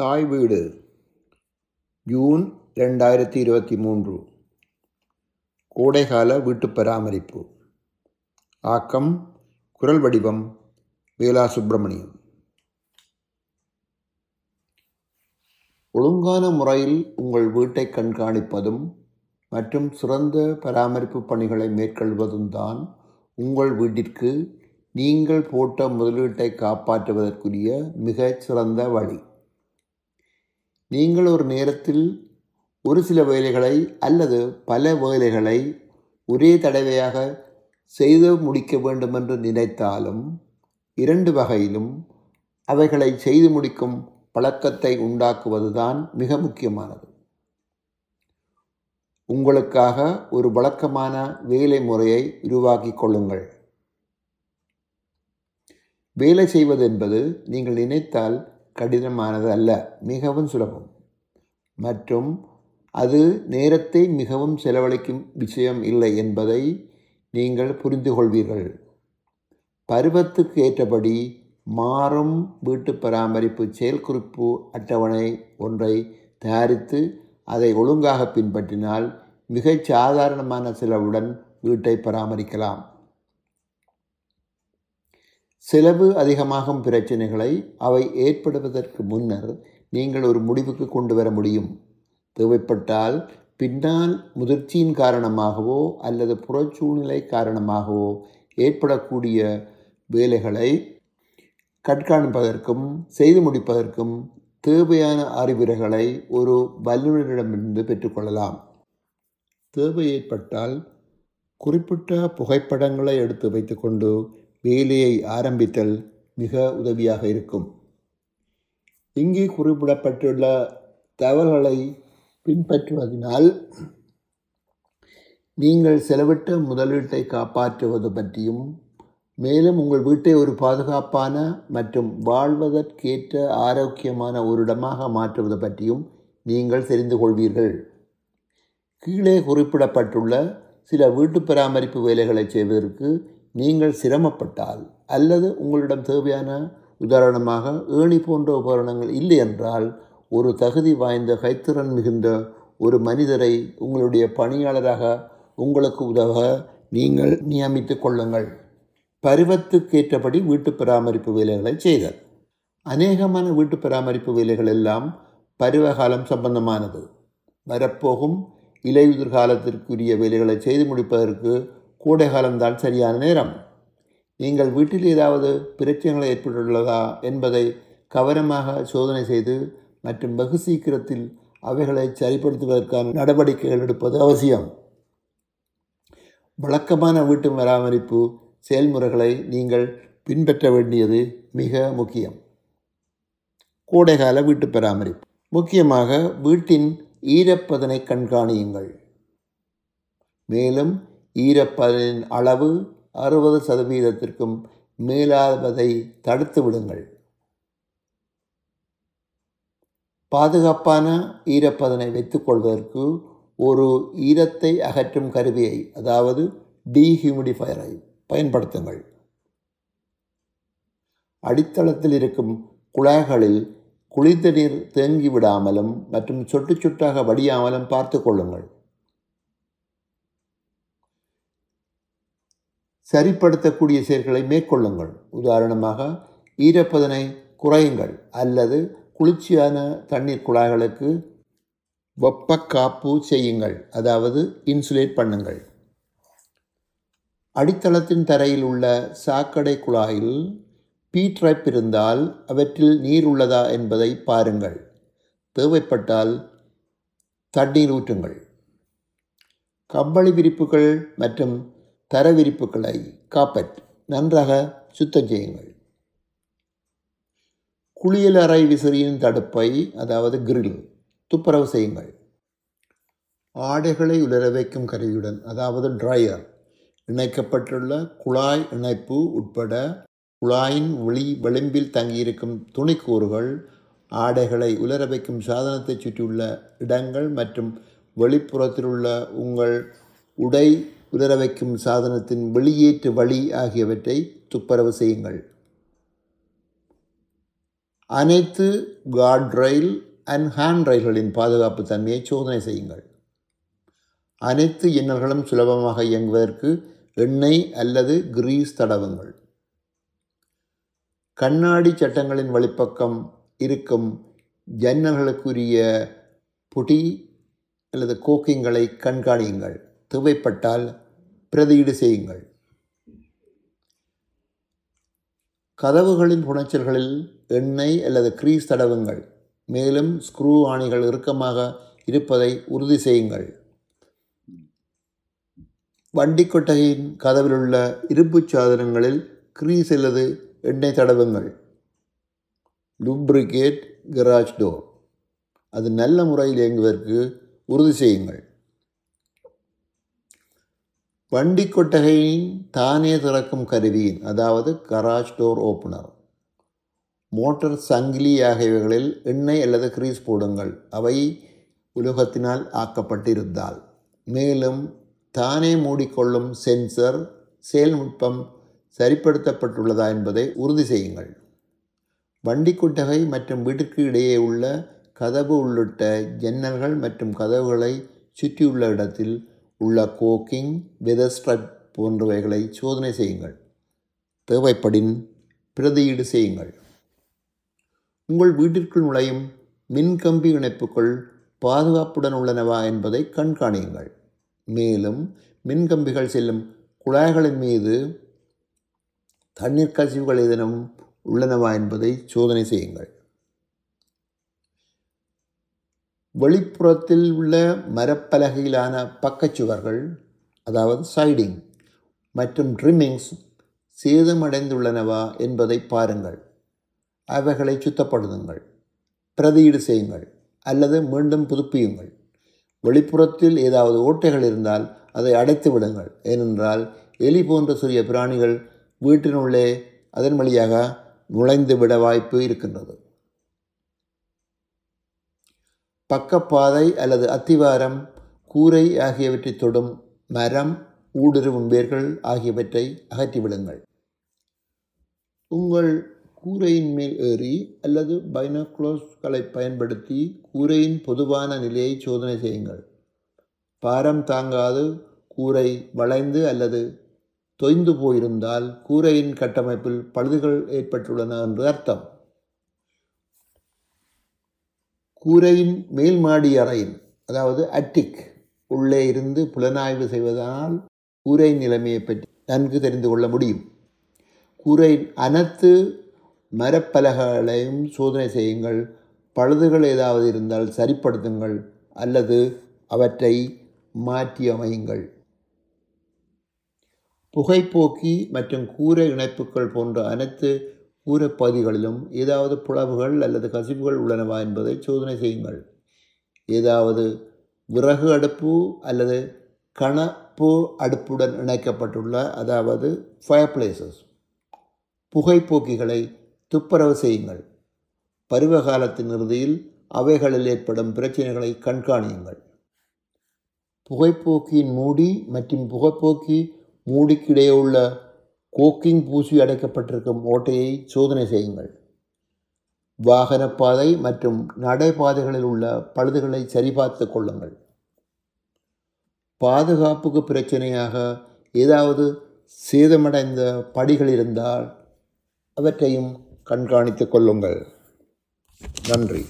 தாய் வீடு. ஜூன் ரெண்டாயிரத்தி இருபத்தி மூன்று. கோடைகால வீட்டு பராமரிப்பு. ஆக்கம் குரல் வடிவம் வேலா சுப்பிரமணியம். ஒழுங்கான முறையில் உங்கள் வீட்டை கண்காணிப்பதும் மற்றும் சிறந்த பராமரிப்பு பணிகளை மேற்கொள்வதும் தான் உங்கள் வீட்டிற்கு நீங்கள் போட்ட முதலீட்டை காப்பாற்றுவதற்குரிய மிகச் சிறந்த வழி. நீங்கள் ஒரு நேரத்தில் ஒரு சில வேலைகளை அல்லது பல வேலைகளை ஒரே தடவையாக செய்து முடிக்க வேண்டுமென்று நினைத்தாலும் இரண்டு வகையிலும் அவைகளை செய்து முடிக்கும் பழக்கத்தை உண்டாக்குவதுதான் மிக முக்கியமானது. உங்களுக்காக ஒரு வழக்கமான வேலை முறையை உருவாக்கி கொள்ளுங்கள். வேலை செய்வது என்பது நீங்கள் நினைத்தால் கடினமானது அல்ல மிகவும் சுலபம். மற்றும் அது நேரத்தை மிகவும் செலவழிக்கும் விஷயம் இல்லை என்பதை நீங்கள் புரிந்து கொள்வீர்கள் பருவத்துக்கு ஏற்றபடி மாறும் வீட்டு பராமரிப்பு செயல்குறிப்பு அட்டவணை ஒன்றை தயாரித்து அதை ஒழுங்காக பின்பற்றினால் மிகச் சாதாரணமான செலவுடன் வீட்டை பராமரிக்கலாம். செலவு அதிகமாகும் பிரச்சனைகளை அவை ஏற்படுவதற்கு முன்னர் நீங்கள் ஒரு முடிவுக்கு கொண்டு வர முடியும். தேவைப்பட்டால் பின்னால் முதிர்ச்சியின் காரணமாகவோ அல்லது புறச்சூழ்நிலை காரணமாகவோ ஏற்படக்கூடிய வேலைகளை கண்காணிப்பதற்கும் செய்து முடிப்பதற்கும் தேவையான அறிவுரைகளை ஒரு வல்லுநரிடமிருந்து பெற்றுக்கொள்ளலாம். தேவை ஏற்பட்டால் குறிப்பிட்ட புகைப்படங்களை எடுத்து வைத்துக்கொண்டு வேலையை ஆரம்பித்தல் மிக உதவியாக இருக்கும். இங்கே குறிப்பிடப்பட்டுள்ள தகவல்களை பின்பற்றுவதனால் நீங்கள் செலவிட்ட முதலீட்டை காப்பாற்றுவது பற்றியும் மேலும் உங்கள் வீட்டை ஒரு பாதுகாப்பான மற்றும் வாழ்வதற்கேற்ற ஆரோக்கியமான ஒரு இடமாக மாற்றுவது பற்றியும் நீங்கள் தெரிந்து கொள்வீர்கள். கீழே குறிப்பிடப்பட்டுள்ள சில வீட்டு பராமரிப்பு வேலைகளை செய்வதற்கு நீங்கள் சிரமப்பட்டால் அல்லது உங்களிடம் தேவையான உதாரணமாக ஏணி போன்ற உபகரணங்கள் இல்லை என்றால் ஒரு தகுதி வாய்ந்த கைத்திறன் மிகுந்த ஒரு மனிதரை உங்களுடைய பணியாளராக உங்களுக்கு உதவ நீங்கள் நியமித்து கொள்ளுங்கள். பருவத்துக்கேற்றபடி வீட்டு பராமரிப்பு வேலைகளை செய்தல். அநேகமான வீட்டு பராமரிப்பு வேலைகள் எல்லாம் பருவகாலம் சம்பந்தமானது. வரப்போகும் இலையுதிர் காலத்திற்குரிய வேலைகளை செய்து முடிப்பதற்கு கோடை காலம்தான் சரியான நேரம். நீங்கள் வீட்டில் ஏதாவது பிரச்சனைகள் ஏற்பட்டுள்ளதா என்பதை கவனமாக சோதனை செய்து மற்றும் வெகு சீக்கிரத்தில் அவைகளை சரிப்படுத்துவதற்கான நடவடிக்கைகள் எடுப்பது அவசியம். வழக்கமான வீட்டு பராமரிப்பு செயல்முறைகளை நீங்கள் பின்பற்ற வேண்டியது மிக முக்கியம். கோடைகால வீட்டு பராமரிப்பு. முக்கியமாக வீட்டின் ஈரப்பதனை கண்காணியுங்கள். மேலும் ஈரப்பதனின் அளவு அறுபது சதவீதத்திற்கும் மேலாவதை தடுத்து விடுங்கள். பாதுகாப்பான ஈரப்பதனை வைத்துக்கொள்வதற்கு ஒரு ஈரத்தை அகற்றும் கருவியை அதாவது டீஹியூமிடிஃபயரை பயன்படுத்துங்கள். அடித்தளத்தில் இருக்கும் குழாய்களில் குளித்த நீர் தேங்கி விடாமலும் மற்றும் சொட்டு சொட்டாக வடியாமலும் பார்த்து கொள்ளுங்கள். சரிப்படுத்தக்கூடிய செயல்களை மேற்கொள்ளுங்கள். உதாரணமாக ஈரப்பதனை குறையுங்கள். அல்லது குளிர்ச்சியான தண்ணீர் குழாய்களுக்கு வெப்ப காப்பு செய்யுங்கள். அதாவது இன்சுலேட் பண்ணுங்கள். அடித்தளத்தின் தரையில் உள்ள சாக்கடை குழாயில் பீட்ரைப் இருந்தால் அவற்றில் நீர் உள்ளதா என்பதை பாருங்கள். தேவைப்பட்டால் தண்ணீர் ஊற்றுங்கள். கம்பளி விரிப்புகள் மற்றும் தரவிரிப்புகளை காப்பட் நன்றாக சுத்தம் செய்யுங்கள். குளியல் அறை விசிறியின் தடுப்பை அதாவது கிரில் துப்புரவு செய்யுங்கள். ஆடைகளை உலர வைக்கும் கருவியுடன் அதாவது ட்ரையர் இணைக்கப்பட்டுள்ள குழாய் இணைப்பு உட்பட குழாயின் ஒளி விளிம்பில் தங்கியிருக்கும் துணிக்கூறுகள் ஆடைகளை உலர வைக்கும் சாதனத்தை சுற்றியுள்ள இடங்கள் மற்றும் வெளிப்புறத்தில் உள்ள உங்கள் உடை உலர வைக்கும் சாதனத்தின் வெளியேற்று வழி ஆகியவற்றை துப்பரவு செய்யுங்கள். அனைத்து கார்ட் ரயில் அண்ட் ஹேண்ட் ரயில்களின் பாதுகாப்பு தன்மையை சோதனை செய்யுங்கள். அனைத்து எண்ணல்களும் சுலபமாக இயங்குவதற்கு எண்ணெய் அல்லது கிரீஸ் தடவுங்கள். கண்ணாடி சட்டங்களின் வழிப்பக்கம் இருக்கும் ஜன்னல்களுக்குரிய புடி அல்லது கோக்கிங்களை கண்காணியுங்கள். தேவைப்பட்டால் பிரதியீடு செய்யுங்கள். கதவுகளின் புனைச்சல்களில் எண்ணெய் அல்லது கிரீஸ் தடவுங்கள். மேலும் ஸ்க்ரூ ஆணிகள் இறுக்கமாக இருப்பதை உறுதி செய்யுங்கள். வண்டி கொட்டகையின் கதவில் உள்ள இருப்புச் சாதனங்களில் கிரீஸ் அல்லது எண்ணெய் தடவுங்கள். Lubricate garage door. அது நல்ல முறையில் இயங்குவதற்கு உறுதி செய்யுங்கள். வண்டி கொட்டகையின் தானே திறக்கும் கருவியின் அதாவது கராஜ் டோர் ஓப்பனர் மோட்டர் சங்கிலி ஆகியவைகளில் எண்ணெய் அல்லது கிரீஸ் போடுங்கள். அவை உலோகத்தினால் ஆக்கப்பட்டிருந்தால். மேலும் தானே மூடிக்கொள்ளும் சென்சர் செயல்நுட்பம் சரிப்படுத்தப்பட்டுள்ளதா என்பதை உறுதி செய்யுங்கள். வண்டி குட்டகை மற்றும் வீட்டிற்கு இடையே உள்ள கதவு உள்ளிட்ட ஜன்னல்கள் மற்றும் கதவுகளை சுற்றியுள்ள இடத்தில் உள்ள கோக்கிங் வெதர் போன்றவைகளை சோதனை செய்யுங்கள். தேவைப்படின் பிரதியீடு செய்யுங்கள். உங்கள் வீட்டிற்குள் நுழையும் மின்கம்பி இணைப்புகள் பாதுகாப்புடன் உள்ளனவா என்பதை கண்காணியுங்கள். மேலும் மின்கம்பிகள் செல்லும் குழாய்களின் மீது தண்ணீர் கசிவுகள் ஏதேனும் உள்ளனவா என்பதை சோதனை செய்யுங்கள். வெளிப்புறத்தில் உள்ள மரப்பலகையிலான பக்கச்சுவர்கள் அதாவது சைடிங் மற்றும் ட்ரிம்மிங்ஸ் சேதமடைந்துள்ளனவா என்பதை பாருங்கள். அவைகளை சுத்தப்படுத்துங்கள் பிரதியீடு செய்யுங்கள் அல்லது மீண்டும் புதுப்பியுங்கள். வெளிப்புறத்தில் ஏதாவது ஓட்டைகள் இருந்தால் அதை அடைத்து விடுங்கள். ஏனென்றால் எலி போன்ற சிறிய பிராணிகள் வீட்டினுள்ளே அதன் வழியாக நுழைந்து விட வாய்ப்பு இருக்கின்றது. பக்கப்பாதை அல்லது அத்திவாரம் கூரை ஆகியவற்றை தொடும் மரம் ஊடுருவும் வேர்கள் ஆகியவற்றை அகற்றிவிடுங்கள் உங்கள் கூரையின் மேல் ஏறி அல்லது பைனோக்ளோஸ்களை பயன்படுத்தி கூரையின் பொதுவான நிலையை சோதனை செய்யுங்கள். பாரம் தாங்காது கூரை வளைந்து அல்லது தொய்ந்து போயிருந்தால் கூரையின் கட்டமைப்பில் பழுதுகள் ஏற்பட்டுள்ளன என்று அர்த்தம். கூரையின் மேல் மாடி அறையில் அதாவது அட்டிக் உள்ளே இருந்து புலனாய்வு செய்வதனால் கூரை நிலைமையை பற்றி நன்கு தெரிந்து கொள்ள முடியும். கூரையின் அனைத்து மரப்பலகைகளையும் சோதனை செய்யுங்கள். பழுதுகள் ஏதாவது இருந்தால் சரிப்படுத்துங்கள் அல்லது அவற்றை மாற்றி அமையுங்கள் புகைப்போக்கி மற்றும் கூரை இணைப்புகள் போன்ற அனைத்து ஊரப்பகுதிகளிலும் ஏதாவது புலவுகள் அல்லது கசிவுகள் உள்ளனவா என்பதை சோதனை செய்யுங்கள். ஏதாவது விறகு அடுப்பு அல்லது கணப்பு அடுப்புடன் இணைக்கப்பட்டுள்ள அதாவது ஃபயர் பிளேசஸ் புகைப்போக்கிகளை துப்புரவு செய்யுங்கள். பருவ காலத்தின் இறுதியில் அவைகளில் ஏற்படும் பிரச்சனைகளை கண்காணியுங்கள். புகைப்போக்கியின் மூடி மற்றும் புகைப்போக்கி மூடிக்கிடையே உள்ள கோக்கிங் பூசி அடைக்கப்பட்டிருக்கும் ஓட்டையை சோதனை செய்யுங்கள். வாகனப்பாதை மற்றும் நடைபாதைகளில் உள்ள பழுதுகளை சரிபார்த்து கொள்ளுங்கள். பாதுகாப்புக்கு பிரச்சனையாக ஏதாவது சேதமடைந்த படிகள் இருந்தால் அவற்றையும் கண்காணித்துக் கொள்ளுங்கள். நன்றி.